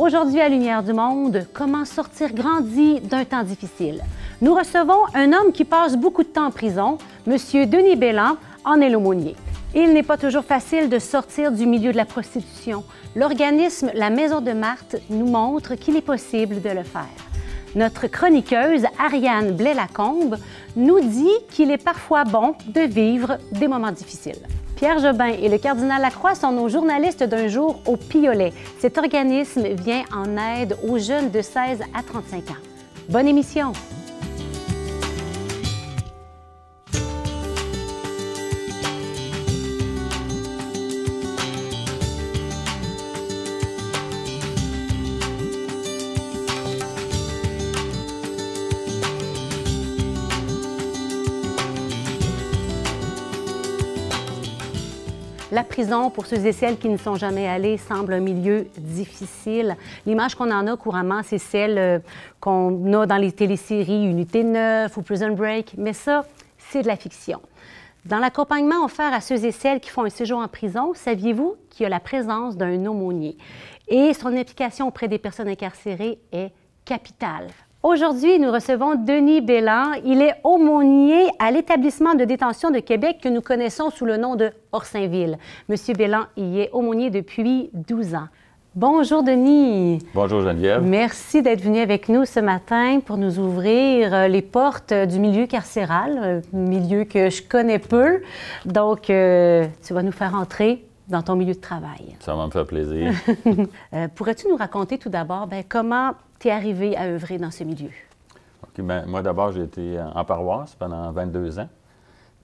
Aujourd'hui à Lumière du Monde, comment sortir grandi d'un temps difficile? Nous recevons un homme qui passe beaucoup de temps en prison, M. Denis Bélan, en est l'aumônier. Il n'est pas toujours facile de sortir du milieu de la prostitution. L'organisme La Maison de Marthe nous montre qu'il est possible de le faire. Notre chroniqueuse Ariane Blais-Lacombe nous dit qu'il est parfois bon de vivre des moments difficiles. Pierre Jobin et le cardinal Lacroix sont nos journalistes d'un jour au Piolet. Cet organisme vient en aide aux jeunes de 16 à 35 ans. Bonne émission! La prison, pour ceux et celles qui ne sont jamais allés, semble un milieu difficile. L'image qu'on en a couramment, c'est celle euh, qu'on a dans les téléséries Unité 9 ou Prison Break, mais ça, c'est de la fiction. Dans l'accompagnement offert à ceux et celles qui font un séjour en prison, saviez-vous qu'il y a la présence d'un aumônier? Et son implication auprès des personnes incarcérées est capitale. Aujourd'hui, nous recevons Denis Bélan. Il est aumônier à l'établissement de détention de Québec que nous connaissons sous le nom de Orsainville. Monsieur Bélan y est aumônier depuis 12 ans. Bonjour Denis. Bonjour Geneviève. Merci d'être venu avec nous ce matin pour nous ouvrir euh, les portes du milieu carcéral, un milieu que je connais peu. Donc, euh, tu vas nous faire entrer dans ton milieu de travail. Ça va me faire plaisir. euh, Pourrais-tu nous raconter tout d'abord ben, comment tu es arrivé à œuvrer dans ce milieu? OK, ben, moi, d'abord, j'ai été en paroisse pendant 22 ans.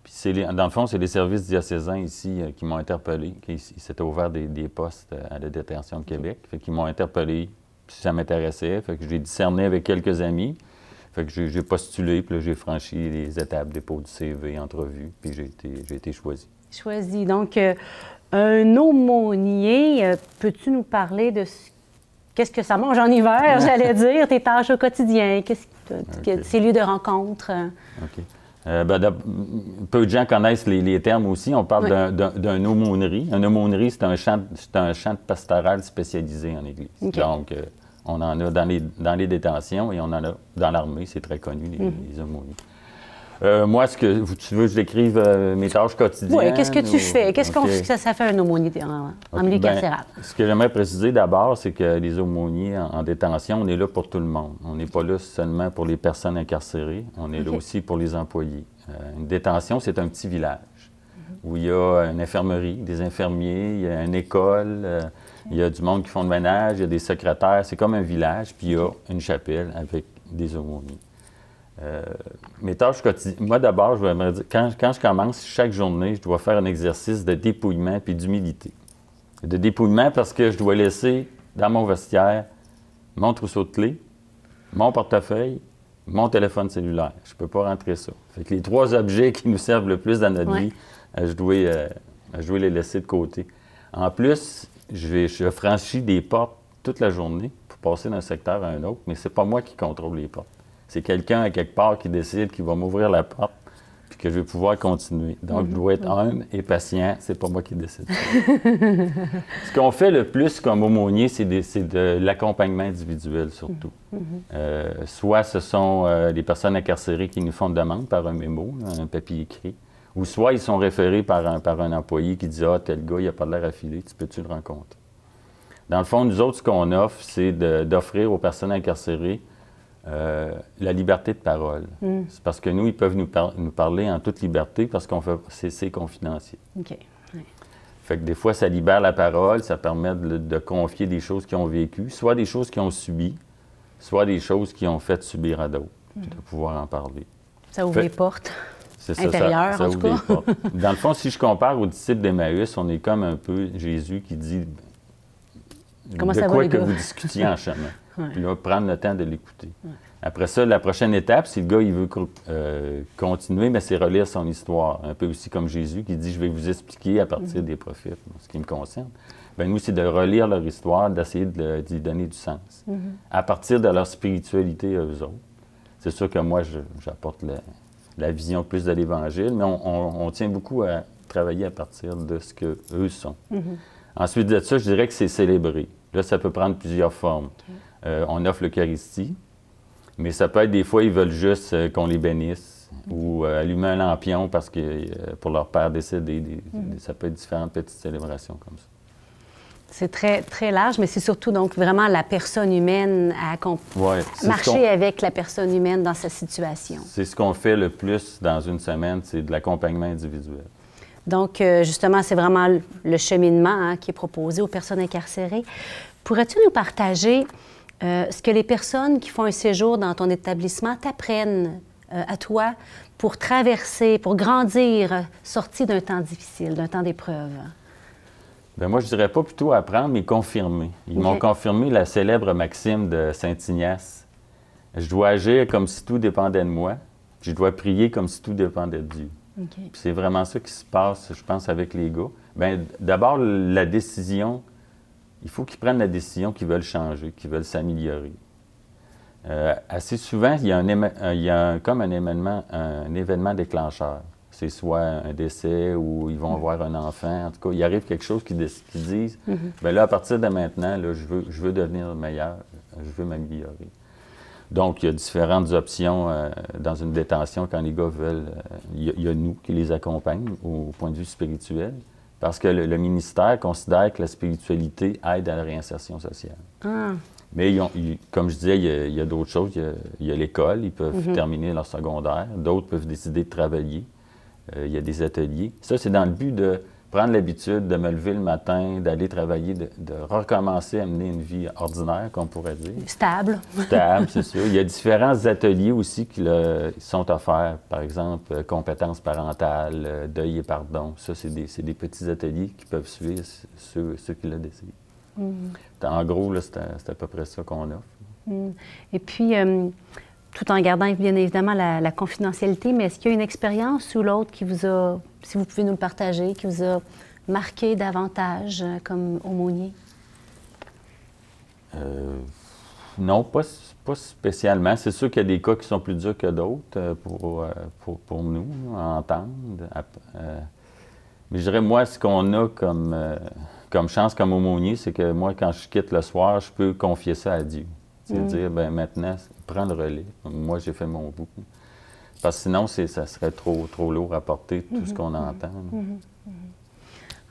Puis, c'est les, dans le fond, c'est les services diocésains ici euh, qui m'ont interpellé. Qui s'étaient ouverts des, des, postes euh, à la détention de Québec. Fait qu'ils m'ont interpellé, puis ça m'intéressait. Fait que j'ai discerné avec quelques amis. Fait que j'ai postulé, puis j'ai franchi les étapes, dépôt du CV, entrevue, puis j'ai été, été choisi. Choisi. Donc, euh, un aumônier, euh, peux-tu nous parler de ce qu'est-ce que ça mange en hiver, j'allais dire, tes tâches au quotidien, qu'est-ce okay. ces lieux de rencontre? OK. Euh, ben, peu de gens connaissent les, les termes aussi. On parle oui. d'un aumônerie. Un aumônerie, c'est un champ, un champ pastoral spécialisé en Église. Okay. Donc, euh, on en a dans les, dans les détentions et on en a dans l'armée, c'est très connu, les, mm les aumôniers. Euh, moi, est-ce que tu veux que je décrive euh, mes tâches quotidiennes? Oui, qu'est-ce que tu ou... fais? Qu'est-ce okay. que ça fait un aumônier en, en milieu ben, carcéral? Ce que j'aimerais préciser d'abord, c'est que les aumôniers en, en, détention, on est là pour tout le monde. On n'est pas là seulement pour les personnes incarcérées, on est okay. là aussi pour les employés. Euh, une détention, c'est un petit village où il y a une infirmerie, des infirmiers, il y a une école, il y a du monde qui font le ménage, il y a des secrétaires. C'est comme un village, puis il y a une chapelle avec des aumôniers. Euh, mes tâches quotidiennes. Moi, d'abord, je vais dire, quand, quand, je commence chaque journée, je dois faire un exercice de dépouillement puis d'humilité. De dépouillement parce que je dois laisser dans mon vestiaire mon trousseau de clés, mon portefeuille, mon téléphone cellulaire. Je ne peux pas rentrer ça. Fait que les trois objets qui nous servent le plus dans notre ouais. vie, euh, je, dois, euh, je dois les laisser de côté. En plus, je, vais, je franchis des portes toute la journée pour passer d'un secteur à un autre, mais ce n'est pas moi qui contrôle les portes. C'est quelqu'un à quelque part qui décide qu'il va m'ouvrir la porte puis que je vais pouvoir continuer. Donc, mm -hmm. je dois être humble et patient. C'est pas moi qui décide. Ce qu'on fait le plus comme aumônier, c'est de, de l'accompagnement individuel surtout. Mm -hmm. euh, soit ce sont euh, les personnes incarcérées qui nous font une demande par un mémo, un papier écrit, ou soit ils sont référés par un, par un employé qui dit Ah, tel gars, il n'a pas l'air affilé, tu peux-tu le rencontrer? Dans le fond, nous autres, ce qu'on offre, c'est d'offrir aux personnes incarcérées euh, la liberté de parole. Mm. C'est parce que nous, ils peuvent nous, par nous, parler en toute liberté parce qu'on fait c'est confidentiel. OK. Fait que des fois, ça libère la parole, ça permet de, de confier des choses qu'ils ont vécues, soit des choses qu'ils ont subies, soit des choses qu'ils ont fait subir à d'autres, mm. de pouvoir en parler. Ça ouvre fait, les portes. C'est intérieures, ça, ça, en ouvre tout cas. les portes. Dans le fond, si je compare aux disciples d'Emmaüs, on est comme un peu Jésus qui dit Comment de ça quoi va, que gars? vous discutiez en chemin. Ouais. Puis là, prendre le temps de l'écouter. Ouais. Après ça, la prochaine étape, si le gars il veut euh, continuer, mais c'est relire son histoire. Un peu aussi comme Jésus qui dit Je vais vous expliquer à partir Mm. des prophètes, ce qui me concerne. Ben nous, c'est de relire leur histoire, d'essayer de- d'y donner du sens. Mhm. À partir de leur spiritualité à eux autres. C'est sûr que moi, j'apporte la, la vision plus de l'Évangile, mais on, on- on tient beaucoup à travailler à partir de ce qu'eux sont. Mhm. Ensuite de ça, je dirais que c'est célébrer. Là, ça peut prendre plusieurs formes. On offre l'Eucharistie, mais ça peut être des fois, ils veulent juste euh, qu'on les bénisse ou euh, allumer un lampion parce que pour leur père décédé, mhm. ça peut être différentes petites célébrations comme ça. C'est très, très large, mais c'est surtout donc vraiment la personne humaine à marcher avec la personne humaine dans sa situation. C'est ce qu'on fait le plus dans une semaine, c'est de l'accompagnement individuel. Donc, justement, c'est vraiment le cheminement hein, qui est proposé aux personnes incarcérées. Pourrais-tu nous partager euh, ce que les personnes qui font un séjour dans ton établissement t'apprennent euh, à toi pour traverser, pour grandir, sortir d'un temps difficile, d'un temps d'épreuve? Bien, moi, je dirais pas plutôt apprendre, mais confirmer. Ils m'ont confirmé la célèbre maxime de Saint-Ignace. Je dois agir comme si tout dépendait de moi. Je dois prier comme si tout dépendait de Dieu. C'est vraiment ça qui se passe, je pense, avec les gars. Bien, d'abord, la décision il faut qu'ils prennent la décision qu'ils veulent changer, qu'ils veulent s'améliorer. Euh, assez souvent, il y a, un, euh, il y a comme un événement, un événement déclencheur. C'est soit un décès ou ils vont avoir un enfant. En tout cas, il arrive quelque chose qui, qui disent mm là, à partir de maintenant, là, je, veux, je veux devenir meilleur, je veux m'améliorer. Donc, il y a différentes options euh, dans une détention quand les gars veulent. il, y a, nous qui les accompagnent au point de vue spirituel. Parce que le, ministère considère que la spiritualité aide à la réinsertion sociale. Ah. Mais comme je disais, il y a, d'autres choses. Il y a, l'école, ils peuvent mhm. terminer leur secondaire. D'autres peuvent décider de travailler. Euh, il y a des ateliers. Ça, c'est dans le but de prendre l'habitude de me lever le matin, d'aller travailler, de, recommencer à mener une vie ordinaire, comme on pourrait dire. Stable. Stable, c'est sûr. Il y a différents ateliers aussi qui sont offerts. Par exemple, euh, compétences parentales, euh, deuil et pardon. Ça, c'est des, petits ateliers qui peuvent suivre ceux, qui le désirent. Mm-hmm. En gros, c'est à, peu près ça qu'on offre. Mm. Et puis, euh, tout en gardant bien évidemment la, confidentialité, mais est-ce qu'il y a une expérience ou l'autre qui vous a si vous pouvez nous le partager, qui vous a marqué davantage euh, comme aumônier? Euh, non, pas, spécialement. C'est sûr qu'il y a des cas qui sont plus durs que d'autres euh, pour, pour, nous à entendre. mais je dirais, moi, ce qu'on a comme, comme chance comme aumônier, c'est que moi, quand je quitte le soir, je peux confier ça à Dieu. C'est mm. dire, ben maintenant, prends le relais. Moi, j'ai fait mon bout. Parce que sinon, ça serait trop, trop lourd à porter tout ce mhm. qu'on entend. Mhm. Mhm.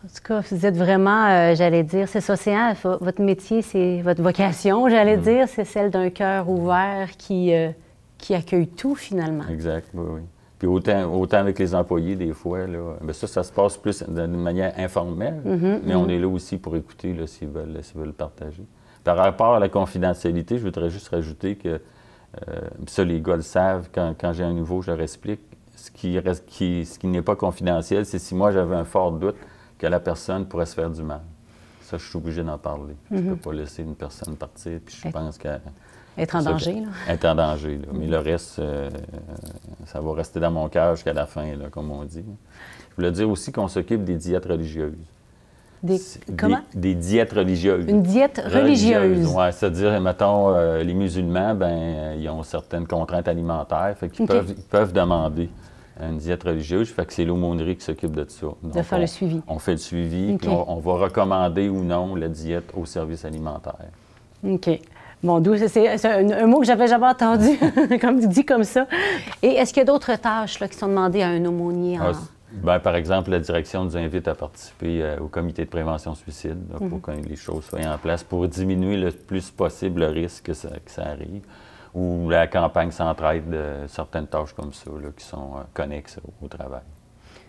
En tout cas, vous êtes vraiment, euh, j'allais dire, c'est ça, c'est hein, votre métier, c'est votre vocation, j'allais dire, c'est celle d'un cœur ouvert qui, euh, qui accueille tout finalement. Exact, oui, oui. Puis autant, autant avec les employés, des fois, là, bien ça, ça se passe plus d'une manière informelle, mais on est là aussi pour écouter s'ils veulent, veulent partager. Par rapport à la confidentialité, je voudrais juste rajouter que euh, ça, les gars le savent. Quand, j'ai un nouveau, je leur explique. Ce qui, reste, qui, ce qui n'est pas confidentiel, c'est si moi j'avais un fort doute que la personne pourrait se faire du mal. Ça, je suis obligé d'en parler. Je ne peux mhm. pas laisser une personne partir, puis je pense qu'elle... Être en danger, là. Être en danger, là. Mais le reste, euh, ça va rester dans mon cœur jusqu'à la fin, là, comme on dit. Je voulais dire aussi qu'on s'occupe des diètes religieuses. Des, comment? Des, diètes religieuses. Une diète religieuse. oui. C'est-à-dire, mettons, euh, les musulmans, ben, euh, ils ont certaines contraintes alimentaires, fait qu'ils peuvent, ils peuvent demander une diète religieuse. Fait que c'est l'aumônerie qui s'occupe de ça. de faire le suivi. On fait le suivi, puis on, va recommander ou non la diète au service alimentaire. OK. Bon, d'où c'est un, mot que j'avais jamais entendu, comme dit comme ça. Et est-ce qu'il y a d'autres tâches là, qui sont demandées à un aumônier en... Ah, Bien, par exemple, la direction nous invite à participer euh, au comité de prévention suicide pour mhm. que les choses soient en place pour diminuer le plus possible le risque que ça, arrive. Ou la campagne s'entraide de certaines tâches comme ça qui sont euh, connexes au, travail.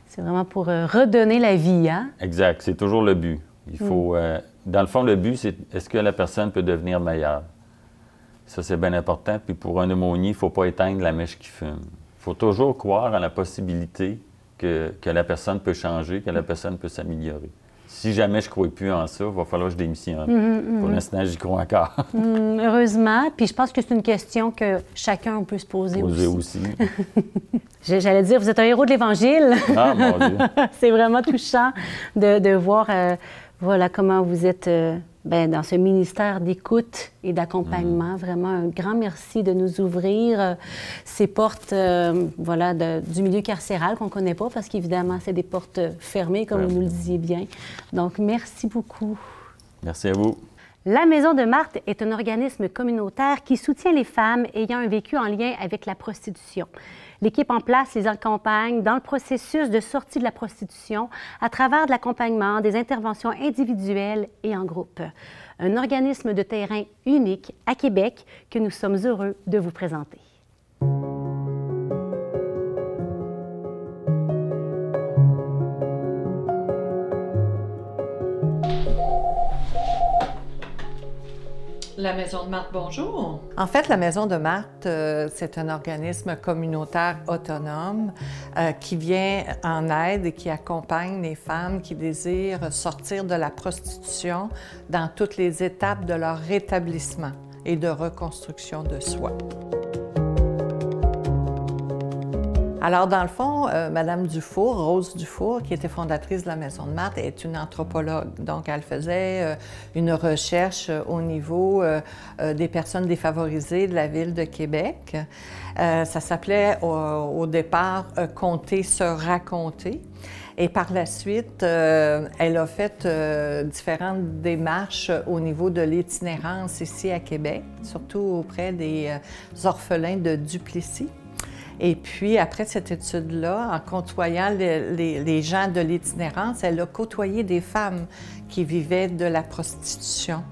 C'est vraiment pour euh, redonner la vie, hein? Exact. C'est toujours le but. Il faut, mhm. dans le fond, le but, c'est est-ce que la personne peut devenir meilleure? Ça, c'est bien important. Puis pour un aumônier, il ne faut pas éteindre la mèche qui fume. Il faut toujours croire à la possibilité que, la personne peut changer, que la personne peut s'améliorer. Si jamais je ne crois plus en ça, il va falloir que je démissionne. Mhm, mhm. Pour l'instant, j'y crois encore. Mhm, heureusement. Puis je pense que c'est une question que chacun peut se poser, poser aussi. J'allais dire, vous êtes un héros de l'Évangile. Ah, mon Dieu. c'est vraiment touchant de, voir euh, voilà, comment vous êtes... Euh, ben, dans ce ministère d'écoute et d'accompagnement. Mm. Vraiment un grand merci de nous ouvrir euh, ces portes euh, voilà, du milieu carcéral qu'on ne connaît pas parce qu'évidemment, c'est des portes fermées, comme vous nous le disiez bien. Donc, merci beaucoup. Merci à vous. La Maison de Marthe est un organisme communautaire qui soutient les femmes ayant un vécu en lien avec la prostitution. L'équipe en place les accompagne dans le processus de sortie de la prostitution à travers de l'accompagnement, des interventions individuelles et en groupe. Un organisme de terrain unique à Québec que nous sommes heureux de vous présenter. La Maison de Marthe, bonjour. En fait, la Maison de Marthe, euh, c'est un organisme communautaire autonome euh, qui vient en aide et qui accompagne les femmes qui désirent sortir de la prostitution dans toutes les étapes de leur rétablissement et de reconstruction de soi. Alors, dans le fond, euh, Madame Dufour, Rose Dufour, qui était fondatrice de la Maison de Marthe, est une anthropologue. Donc, elle faisait euh, une recherche euh, au niveau des personnes défavorisées de la ville de Québec. ça s'appelait au, départ Compter se raconter. Et par la suite, elle a fait différentes démarches au niveau de l'itinérance ici à Québec, surtout auprès des orphelins de Duplessis. Et puis, après cette étude-là, en côtoyant les, gens de l'itinérance, elle a côtoyé des femmes qui vivaient de la prostitution.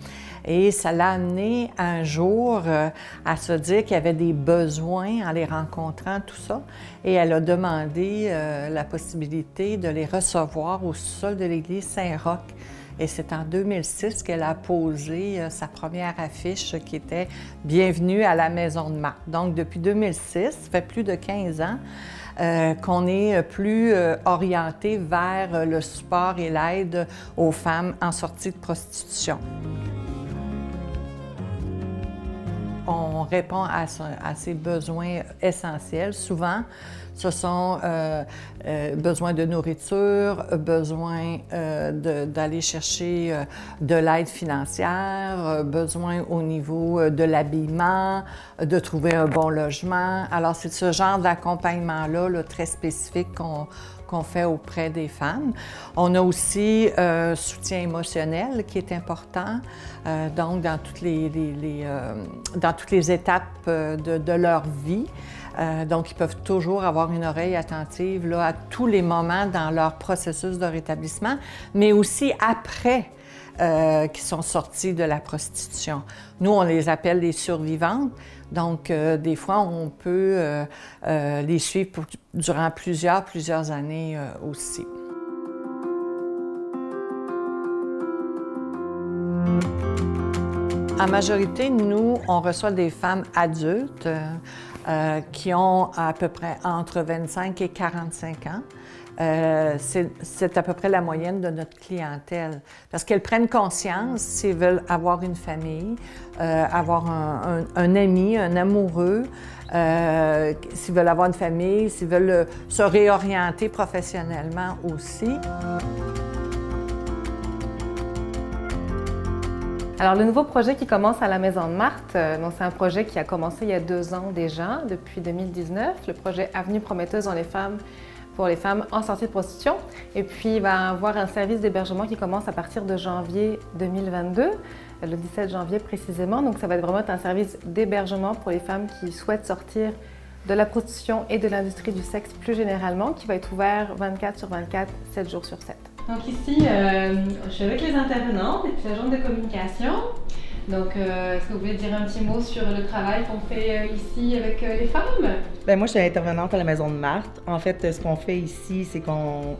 Et ça l'a amené un jour euh, à se dire qu'il y avait des besoins en les rencontrant, tout ça. Et elle a demandé euh, la possibilité de les recevoir au sol de l'église Saint-Roch. Et c'est en 2006 qu'elle a posé euh, sa première affiche qui était Bienvenue à la Maison de Marthe. Donc, depuis 2006, ça fait plus de 15 ans euh, qu'on est plus euh, orienté vers le support et l'aide aux femmes en sortie de prostitution. On répond à, à ces besoins essentiels. Souvent, ce sont euh, euh, besoins de nourriture, besoin euh, d'aller chercher de l'aide financière, besoin au niveau de l'habillement, de trouver un bon logement. Alors, c'est ce genre d'accompagnement-là très spécifique qu'on fait auprès des femmes. On a aussi un soutien émotionnel qui est important, donc dans toutes les, dans toutes les étapes de, de leur vie. Euh, donc, ils peuvent toujours avoir une oreille attentive là, à tous les moments dans leur processus de rétablissement, mais aussi après euh, qu'ils sont sortis de la prostitution. Nous, on les appelle les survivantes. Donc, euh, des fois, on peut les suivre durant plusieurs, plusieurs années aussi. En majorité, nous, on reçoit des femmes adultes euh, qui ont à peu près entre 25 et 45 ans. Euh, c'est à peu près la moyenne de notre clientèle. Parce qu'elles prennent conscience s'ils veulent avoir une famille, euh, avoir un, un, ami, un amoureux, s'ils veulent avoir une famille, s'ils veulent se réorienter professionnellement aussi. Alors, le nouveau projet qui commence à la Maison de Marthe, euh, c'est un projet qui a commencé il y a deux ans déjà, depuis 2019, le projet Avenue Prometteuse dans les femmes pour les femmes en sortie de prostitution. Et puis, il va avoir un service d'hébergement qui commence à partir de janvier 2022, euh, le 17 janvier précisément. Donc, ça va vraiment être un service d'hébergement pour les femmes qui souhaitent sortir de la prostitution et de l'industrie du sexe plus généralement, qui va être ouvert 24 sur 24, 7 jours sur 7. Donc ici, euh, je suis avec les intervenantes et puis l'agente de communication. Donc, euh, est-ce que vous voulez dire un petit mot sur le travail qu'on fait euh, ici avec les femmes? Bien, moi, je suis intervenante à la Maison de Marthe. En fait, ce qu'on fait ici, c'est qu'on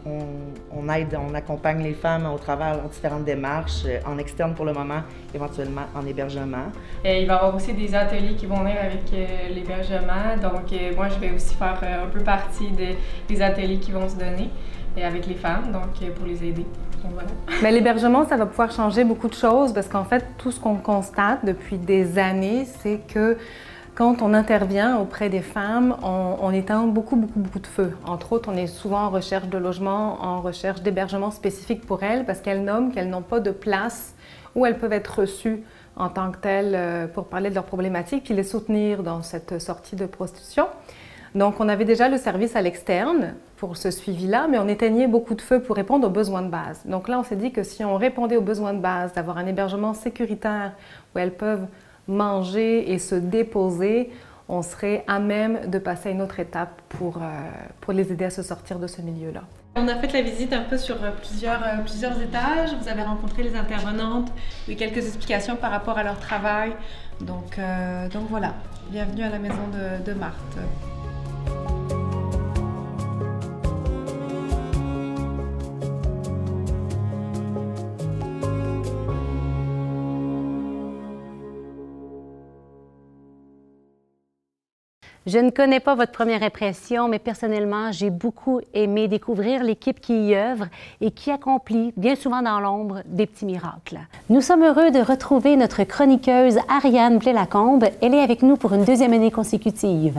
on, aide, on accompagne les femmes au travers de différentes démarches, en externe pour le moment, éventuellement en hébergement. Et il va y avoir aussi des ateliers qui vont venir avec l'hébergement. Donc, moi, je vais aussi faire un peu partie des ateliers qui vont se donner et avec les femmes, donc euh, pour les aider. Mais l'hébergement, ça va pouvoir changer beaucoup de choses parce qu'en fait, tout ce qu'on constate depuis des années, c'est que quand on intervient auprès des femmes, on, on, éteint beaucoup, beaucoup, beaucoup de feux. Entre autres, on est souvent en recherche de logement, en recherche d'hébergement spécifique pour elles parce qu'elles nomment qu'elles n'ont pas de place où elles peuvent être reçues en tant que telles euh, pour parler de leurs problématiques puis les soutenir dans cette sortie de prostitution. Donc, on avait déjà le service à l'externe pour ce suivi-là, mais on éteignait beaucoup de feux pour répondre aux besoins de base. Donc là, on s'est dit que si on répondait aux besoins de base, d'avoir un hébergement sécuritaire où elles peuvent manger et se déposer, on serait à même de passer à une autre étape pour, euh, pour les aider à se sortir de ce milieu-là. On a fait la visite un peu sur euh, plusieurs, euh, plusieurs étages. Vous avez rencontré les intervenantes, eu quelques explications par rapport à leur travail. Donc, donc voilà, bienvenue à la maison de, de Marthe. Je ne connais pas votre première impression, mais personnellement, j'ai beaucoup aimé découvrir l'équipe qui y œuvre et qui accomplit, bien souvent dans l'ombre, des petits miracles. Nous sommes heureux de retrouver notre chroniqueuse Ariane Blais-Lacombe. Elle est avec nous pour une deuxième année consécutive.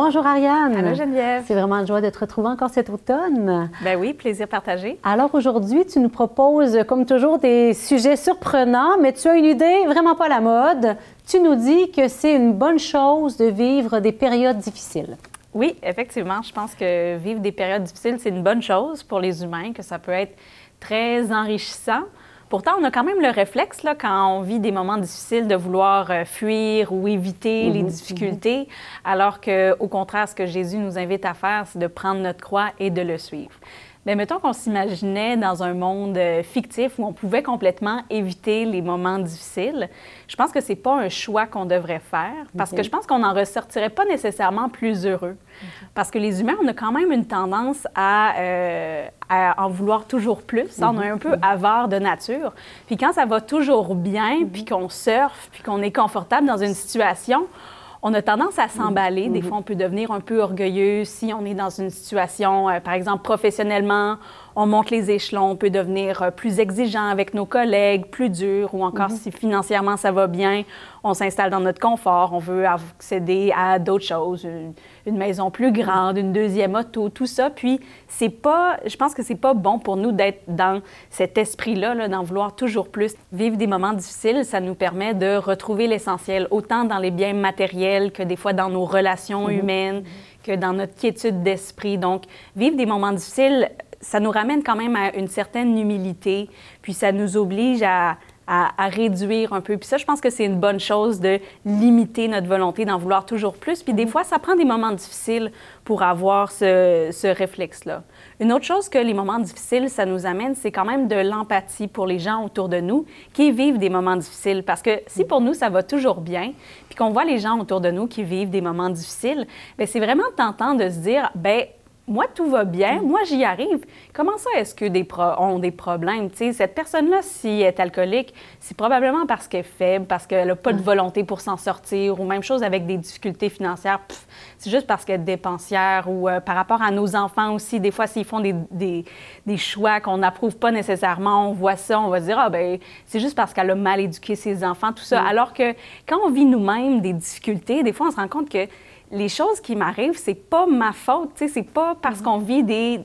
Bonjour Ariane. Allô Geneviève. C'est vraiment une joie de te retrouver encore cet automne. Ben oui, plaisir partagé. Alors aujourd'hui, tu nous proposes, comme toujours, des sujets surprenants, mais tu as une idée vraiment pas à la mode. Tu nous dis que c'est une bonne chose de vivre des périodes difficiles. Oui, effectivement, je pense que vivre des périodes difficiles, c'est une bonne chose pour les humains, que ça peut être très enrichissant. Pourtant, on a quand même le réflexe, là, quand on vit des moments difficiles, de vouloir euh, fuir ou éviter les Mhm, difficultés, alors qu'au contraire, ce que Jésus nous invite à faire, c'est de prendre notre croix et de le suivre. Mais mettons qu'on s'imaginait dans un monde euh, fictif où on pouvait complètement éviter les moments difficiles. Je pense que c'est pas un choix qu'on devrait faire parce que je pense qu'on n'en ressortirait pas nécessairement plus heureux. Parce que les humains, on a quand même une tendance à, euh, à en vouloir toujours plus. On est un peu avare de nature. Puis quand ça va toujours bien, puis qu'on surfe, puis qu'on est confortable dans une situation, on a tendance à s'emballer. Des fois, on peut devenir un peu orgueilleux si on est dans une situation, euh, par exemple, professionnellement, on monte les échelons, on peut devenir euh, plus exigeant avec nos collègues, plus dur, ou encore si financièrement ça va bien, on s'installe dans notre confort, on veut accéder à d'autres choses, une, une maison plus grande, une deuxième auto, tout ça. Puis c'est pas, je pense que c'est pas bon pour nous d'être dans cet esprit-là, là, d'en vouloir toujours plus. Vivre des moments difficiles, ça nous permet de retrouver l'essentiel, autant dans les biens matériels que des fois dans nos relations humaines, que dans notre quiétude d'esprit. Donc, vivre des moments difficiles, ça nous ramène quand même à une certaine humilité, puis ça nous oblige à, à, à réduire un peu. Puis ça, je pense que c'est une bonne chose de limiter notre volonté d'en vouloir toujours plus. Puis des fois, ça prend des moments difficiles pour avoir ce, ce réflexe-là. Une autre chose que les moments difficiles, ça nous amène, c'est quand même de l'empathie pour les gens autour de nous qui vivent des moments difficiles. Parce que si pour nous, ça va toujours bien, puis qu'on voit les gens autour de nous qui vivent des moments difficiles, bien, c'est vraiment tentant de se dire, ben moi, tout va bien, moi, j'y arrive. Comment ça, est-ce que des pro- ont des problèmes? Tu sais, cette personne-là, si elle est alcoolique, c'est probablement parce qu'elle est faible, parce qu'elle n'a pas de volonté pour s'en sortir, ou même chose avec des difficultés financières. C'est juste parce qu'elle est dépensière, ou euh, par rapport à nos enfants aussi, des fois, s'ils font des, des- des choix qu'on n'approuve pas nécessairement, on voit ça, on va se dire, ah ben c'est juste parce qu'elle a mal éduqué ses enfants, tout ça. Alors que quand on vit nous-mêmes des difficultés, des fois, on se rend compte que les choses qui m'arrivent, c'est pas ma faute, tu sais, c'est pas parce qu'on vit des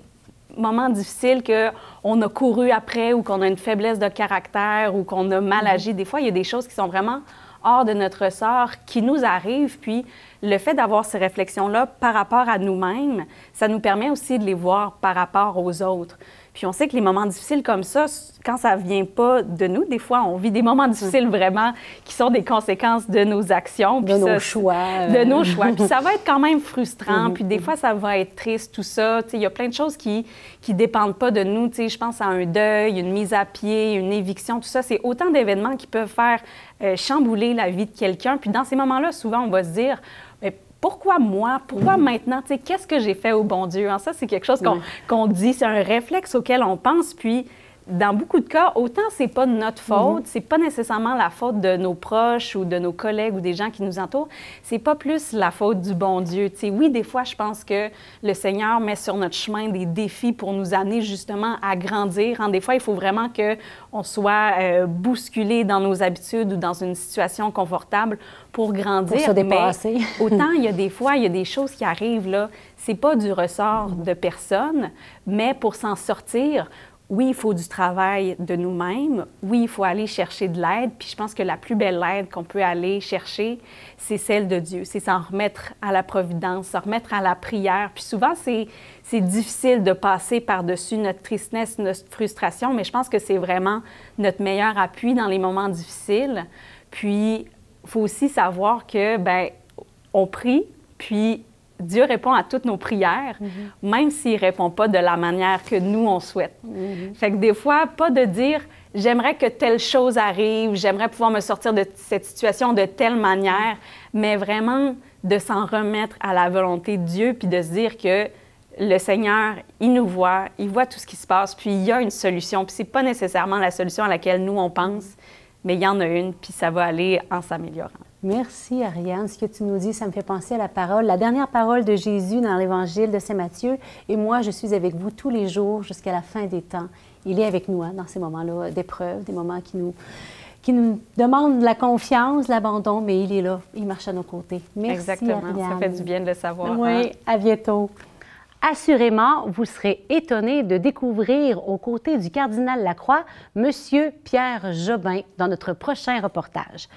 moments difficiles qu'on a couru après ou qu'on a une faiblesse de caractère ou qu'on a mal agi. Des fois, il y a des choses qui sont vraiment hors de notre sort qui nous arrivent. Puis le fait d'avoir ces réflexions-là par rapport à nous-mêmes, ça nous permet aussi de les voir par rapport aux autres. Puis on sait que les moments difficiles comme ça, quand ça vient pas de nous, des fois, on vit des moments difficiles vraiment qui sont des conséquences de nos actions. De nos ça, choix. euh. de nos choix. Puis ça va être quand même frustrant. Puis des fois, ça va être triste, tout ça. Il y a plein de choses qui qui dépendent pas de nous. Je pense à un deuil, une mise à pied, une éviction, tout ça. C'est autant d'événements qui peuvent faire euh, chambouler la vie de quelqu'un. Puis dans ces moments-là, souvent, on va se dire... Pourquoi moi? Pourquoi maintenant? Tu sais, Qu'est-ce que j'ai fait au bon Dieu? Hein, ça, c'est quelque chose qu'on qu'on dit, c'est un réflexe auquel on pense. Puis dans beaucoup de cas, autant c'est pas de notre faute, c'est pas nécessairement la faute de nos proches ou de nos collègues ou des gens qui nous entourent, c'est pas plus la faute du bon Dieu. Tu sais, oui, des fois, je pense que le Seigneur met sur notre chemin des défis pour nous amener justement à grandir. hein. Des fois, il faut vraiment que on soit euh, bousculé dans nos habitudes ou dans une situation confortable pour grandir. Pour se dépasser. Mais autant il y a des fois, il y a des choses qui arrivent là, c'est pas du ressort de personne, mais pour s'en sortir, oui, il faut du travail de nous-mêmes. Oui, il faut aller chercher de l'aide. Puis je pense que la plus belle aide qu'on peut aller chercher, c'est celle de Dieu. C'est s'en remettre à la providence, s'en remettre à la prière. Puis souvent, c'est, difficile de passer par-dessus notre tristesse, notre frustration, mais je pense que c'est vraiment notre meilleur appui dans les moments difficiles. Puis, il faut aussi savoir que, ben on prie, puis Dieu répond à toutes nos prières, Mhm. même s'il ne répond pas de la manière que nous, on souhaite. Mhm. Fait que des fois, pas de dire j'aimerais que telle chose arrive, j'aimerais pouvoir me sortir de cette situation de telle manière, mais vraiment de s'en remettre à la volonté de Dieu, puis de se dire que le Seigneur, il nous voit, il voit tout ce qui se passe, puis il y a une solution. Puis c'est pas nécessairement la solution à laquelle nous, on pense, mais il y en a une, puis ça va aller en s'améliorant. Merci, Ariane. Ce que tu nous dis, ça me fait penser à la parole, la dernière parole de Jésus dans l'Évangile de Saint Matthieu. Et moi, je suis avec vous tous les jours jusqu'à la fin des temps. Il est avec nous hein, dans ces moments-là d'épreuve, des moments qui nous, qui nous demandent de la confiance, l'abandon, mais il est là, il marche à nos côtés. Merci, Exactement. Ça Ariane. fait du bien de le savoir. Oui, hein? à bientôt. Assurément, vous serez étonné de découvrir aux côtés du cardinal Lacroix, Monsieur Pierre Jobin, dans notre prochain reportage.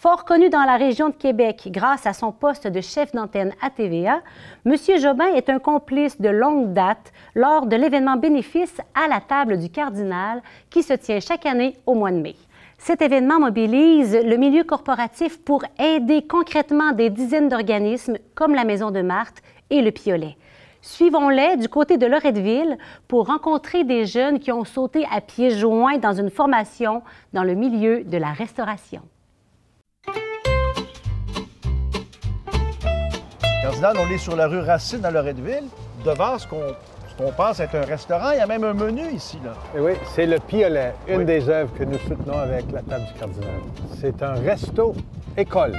Fort connu dans la région de Québec grâce à son poste de chef d'antenne à TVA, Monsieur Jobin est un complice de longue date lors de l'événement bénéfice à la table du cardinal qui se tient chaque année au mois de mai. Cet événement mobilise le milieu corporatif pour aider concrètement des dizaines d'organismes comme la Maison de Marthe et le Piolet. Suivons-les du côté de Loretteville pour rencontrer des jeunes qui ont sauté à pieds joints dans une formation dans le milieu de la restauration. Cardinal, on est sur la rue Racine à Loretteville, devant ce qu'on ce qu'on pense être un restaurant. Il y a même un menu ici. Là. Eh Oui, c'est le Piolet, une Oui. des œuvres que nous soutenons avec la table du cardinal. C'est un resto-école.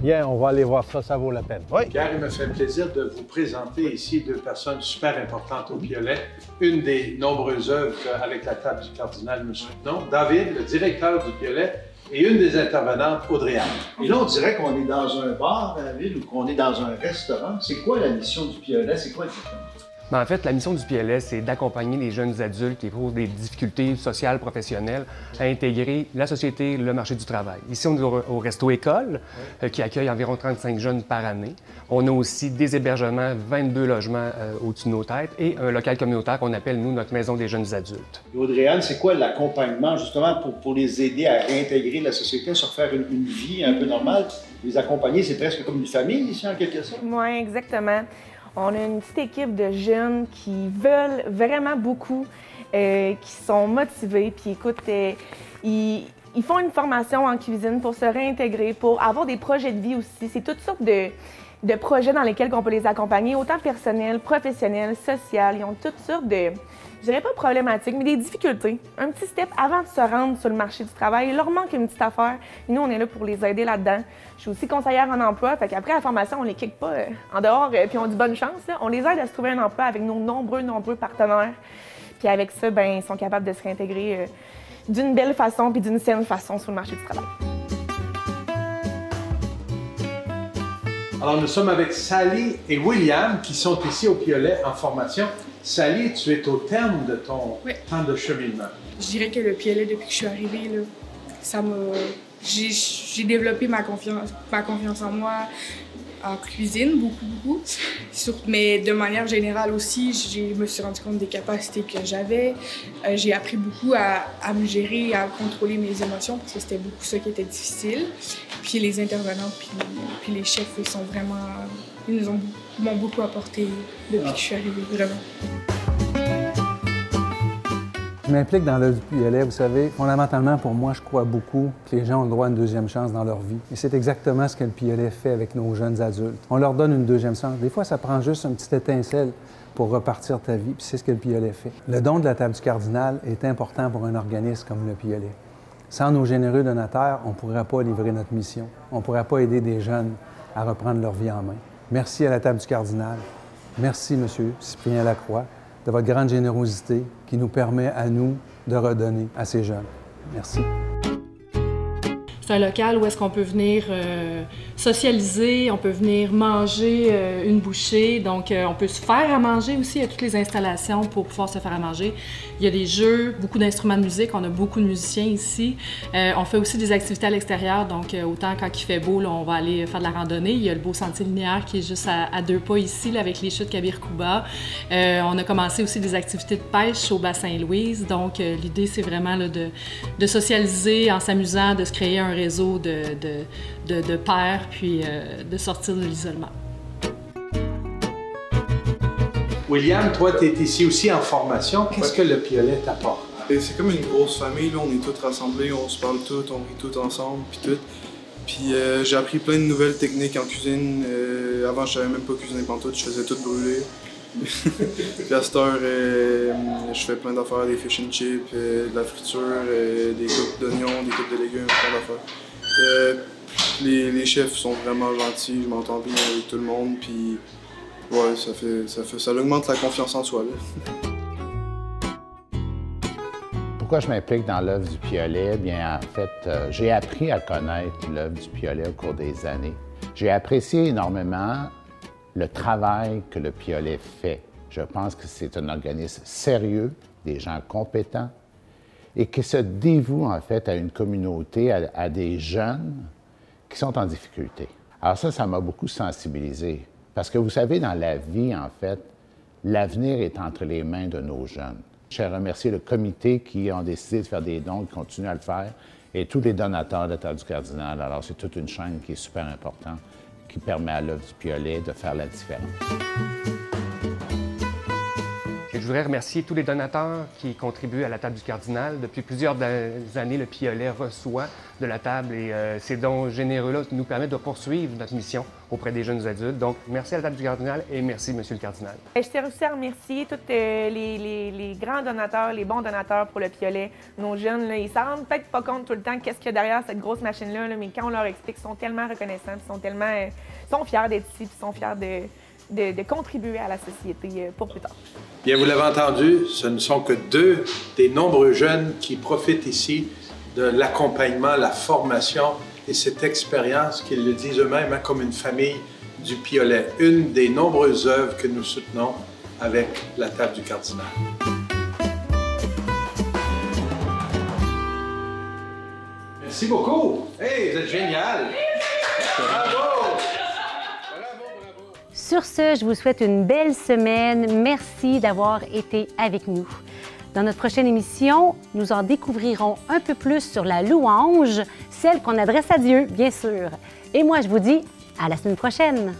Bien, on va aller voir ça, ça vaut la peine. Oui. Pierre, il me fait plaisir de vous présenter ici deux personnes super importantes au Piolet. Une des nombreuses œuvres avec la table du cardinal nous soutenons, David, le directeur du Piolet, et une des intervenantes, Audrey Anne. Et là, on dirait qu'on est dans un bar à la ville ou qu'on est dans un restaurant. C'est quoi la mission du Piolet? C'est quoi exactement? Ben, en fait, la mission du PLS, c'est d'accompagner les jeunes adultes qui éprouvent des difficultés sociales, professionnelles, à intégrer la société, le marché du travail. Ici, on est au, Resto École, euh, qui accueille environ 35 jeunes par année. On a aussi des hébergements, 22 logements euh, au-dessus de nos têtes et un local communautaire qu'on appelle, nous, notre maison des jeunes adultes. Audrey-Anne, c'est quoi l'accompagnement justement pour, pour les aider à réintégrer la société, se refaire une, une vie un peu normale? Les accompagner, c'est presque comme une famille ici en quelque sorte? Oui, exactement. On a une petite équipe de jeunes qui veulent vraiment beaucoup, euh, qui sont motivés, puis écoute, euh, ils, ils font une formation en cuisine pour se réintégrer, pour avoir des projets de vie aussi. C'est toutes sortes de, de projets dans lesquels on peut les accompagner, autant personnels, professionnels, sociaux. Ils ont toutes sortes de, je dirais pas problématiques, mais des difficultés. Un petit step avant de se rendre sur le marché du travail. Il leur manque une petite affaire. Et nous, on est là pour les aider là-dedans. Je suis aussi conseillère en emploi, fait qu'après la formation, on les kick pas euh, en dehors, euh, puis on dit bonne chance. On les aide à se trouver un emploi avec nos nombreux, nombreux partenaires. Puis avec ça, ben, ils sont capables de se réintégrer euh, d'une belle façon puis d'une saine façon sur le marché du travail. Alors, nous sommes avec Sally et William qui sont ici au Piolet en formation. Sally, tu es au terme de ton Oui. temps de cheminement. Je dirais que le PLA, depuis que je suis arrivée, là, ça m'a. J'ai j'ai développé ma confiance, ma confiance en moi en cuisine, beaucoup, beaucoup. Sur- mais de manière générale aussi, je me suis rendu compte des capacités que j'avais. Euh, j'ai appris beaucoup à, à me gérer, à contrôler mes émotions, parce que c'était beaucoup ça qui était difficile. Puis les intervenants, puis, puis les chefs, ils sont vraiment. Ils nous ont m'ont beaucoup apporté depuis que je suis arrivée, vraiment. Je m'implique dans l'œuvre du vous savez. Fondamentalement, pour moi, je crois beaucoup que les gens ont le droit à une deuxième chance dans leur vie. Et c'est exactement ce que le PLS fait avec nos jeunes adultes. On leur donne une deuxième chance. Des fois, ça prend juste une petite étincelle pour repartir ta vie, puis c'est ce que le PLS fait. Le don de la table du cardinal est important pour un organisme comme le PLS. Sans nos généreux donateurs, on ne pourrait pas livrer notre mission. On ne pourrait pas aider des jeunes à reprendre leur vie en main. Merci à la table du cardinal. Merci, Monsieur Cyprien Lacroix, de votre grande générosité qui nous permet à nous de redonner à ces jeunes. Merci. C'est un local où est-ce qu'on peut venir euh, socialiser, on peut venir manger euh, une bouchée, donc euh, on peut se faire à manger aussi, il y a toutes les installations pour pouvoir se faire à manger. Il y a des jeux, beaucoup d'instruments de musique, on a beaucoup de musiciens ici. on fait aussi des activités à l'extérieur, donc autant quand il fait beau, on va aller faire de la randonnée. Il y a le beau sentier linéaire qui est juste à, deux pas ici, avec les chutes Kabir Kuba. on a commencé aussi des activités de pêche au bassin Louise, donc l'idée c'est vraiment de socialiser en s'amusant, de se créer un réseau de, de, de, pairs, puis euh, de sortir de l'isolement. William, toi, tu es ici aussi en formation. Qu'est-ce que le piolet t'apporte? C'est comme une grosse famille, là. on est tous rassemblés, on se parle tous, on rit tous ensemble, puis tout. Puis euh, j'ai appris plein de nouvelles techniques en cuisine. Euh, avant, je savais même pas cuisiner pantoute, je faisais tout brûler. Puis à cette heure, je fais plein d'affaires, des fish and chips, de la friture, des coupes d'oignons, des coupes de légumes, plein d'affaires. Euh, les, les, chefs sont vraiment gentils, je m'entends bien avec tout le monde, puis ouais, ça fait, ça fait, ça augmente la confiance en soi. Pourquoi je m'implique dans l'œuvre du piolet? Bien, en fait, euh, j'ai appris à connaître l'œuvre du piolet au cours des années. J'ai apprécié énormément le travail que le piolet fait. Je pense que c'est un organisme sérieux, des gens compétents, et qui se dévoue en fait à une communauté, à, des jeunes qui sont en difficulté. Alors ça, ça m'a beaucoup sensibilisé. Parce que vous savez, dans la vie, en fait, l'avenir est entre les mains de nos jeunes. Je remercier le comité qui ont décidé de faire des dons, qui continuent à le faire, et tous les donateurs de la du Cardinal. Alors, c'est toute une chaîne qui est super importante, qui permet à l'œuvre du Piolet de faire la différence je voudrais remercier tous les donateurs qui contribuent à la table du cardinal. Depuis plusieurs années, le Piolet reçoit de la table et euh, ces dons généreux-là nous permettent de poursuivre notre mission auprès des jeunes adultes. Donc, merci à la table du cardinal et merci, Monsieur le cardinal. Je tiens aussi à remercier tous euh, les, grands donateurs, les bons donateurs pour le Piolet. Nos jeunes, ils s'en rendent peut-être pas compte tout le temps qu'est-ce qu'il y a derrière cette grosse machine-là, mais quand on leur explique, ils sont tellement reconnaissants, ils sont tellement euh, sont fiers d'être ici, ils sont fiers de de, contribuer à la société euh, pour plus tard. Bien, vous l'avez entendu, ce ne sont que deux des nombreux jeunes qui profitent ici de l'accompagnement, la formation et cette expérience qu'ils le disent eux-mêmes hein, comme une famille du Piolet, une des nombreuses œuvres que nous soutenons avec la table du cardinal. Merci beaucoup. Hey, vous êtes génial. Sur ce, je vous souhaite une belle semaine. Merci d'avoir été avec nous. Dans notre prochaine émission, nous en découvrirons un peu plus sur la louange, celle qu'on adresse à Dieu, bien sûr. Et moi, je vous dis à la semaine prochaine.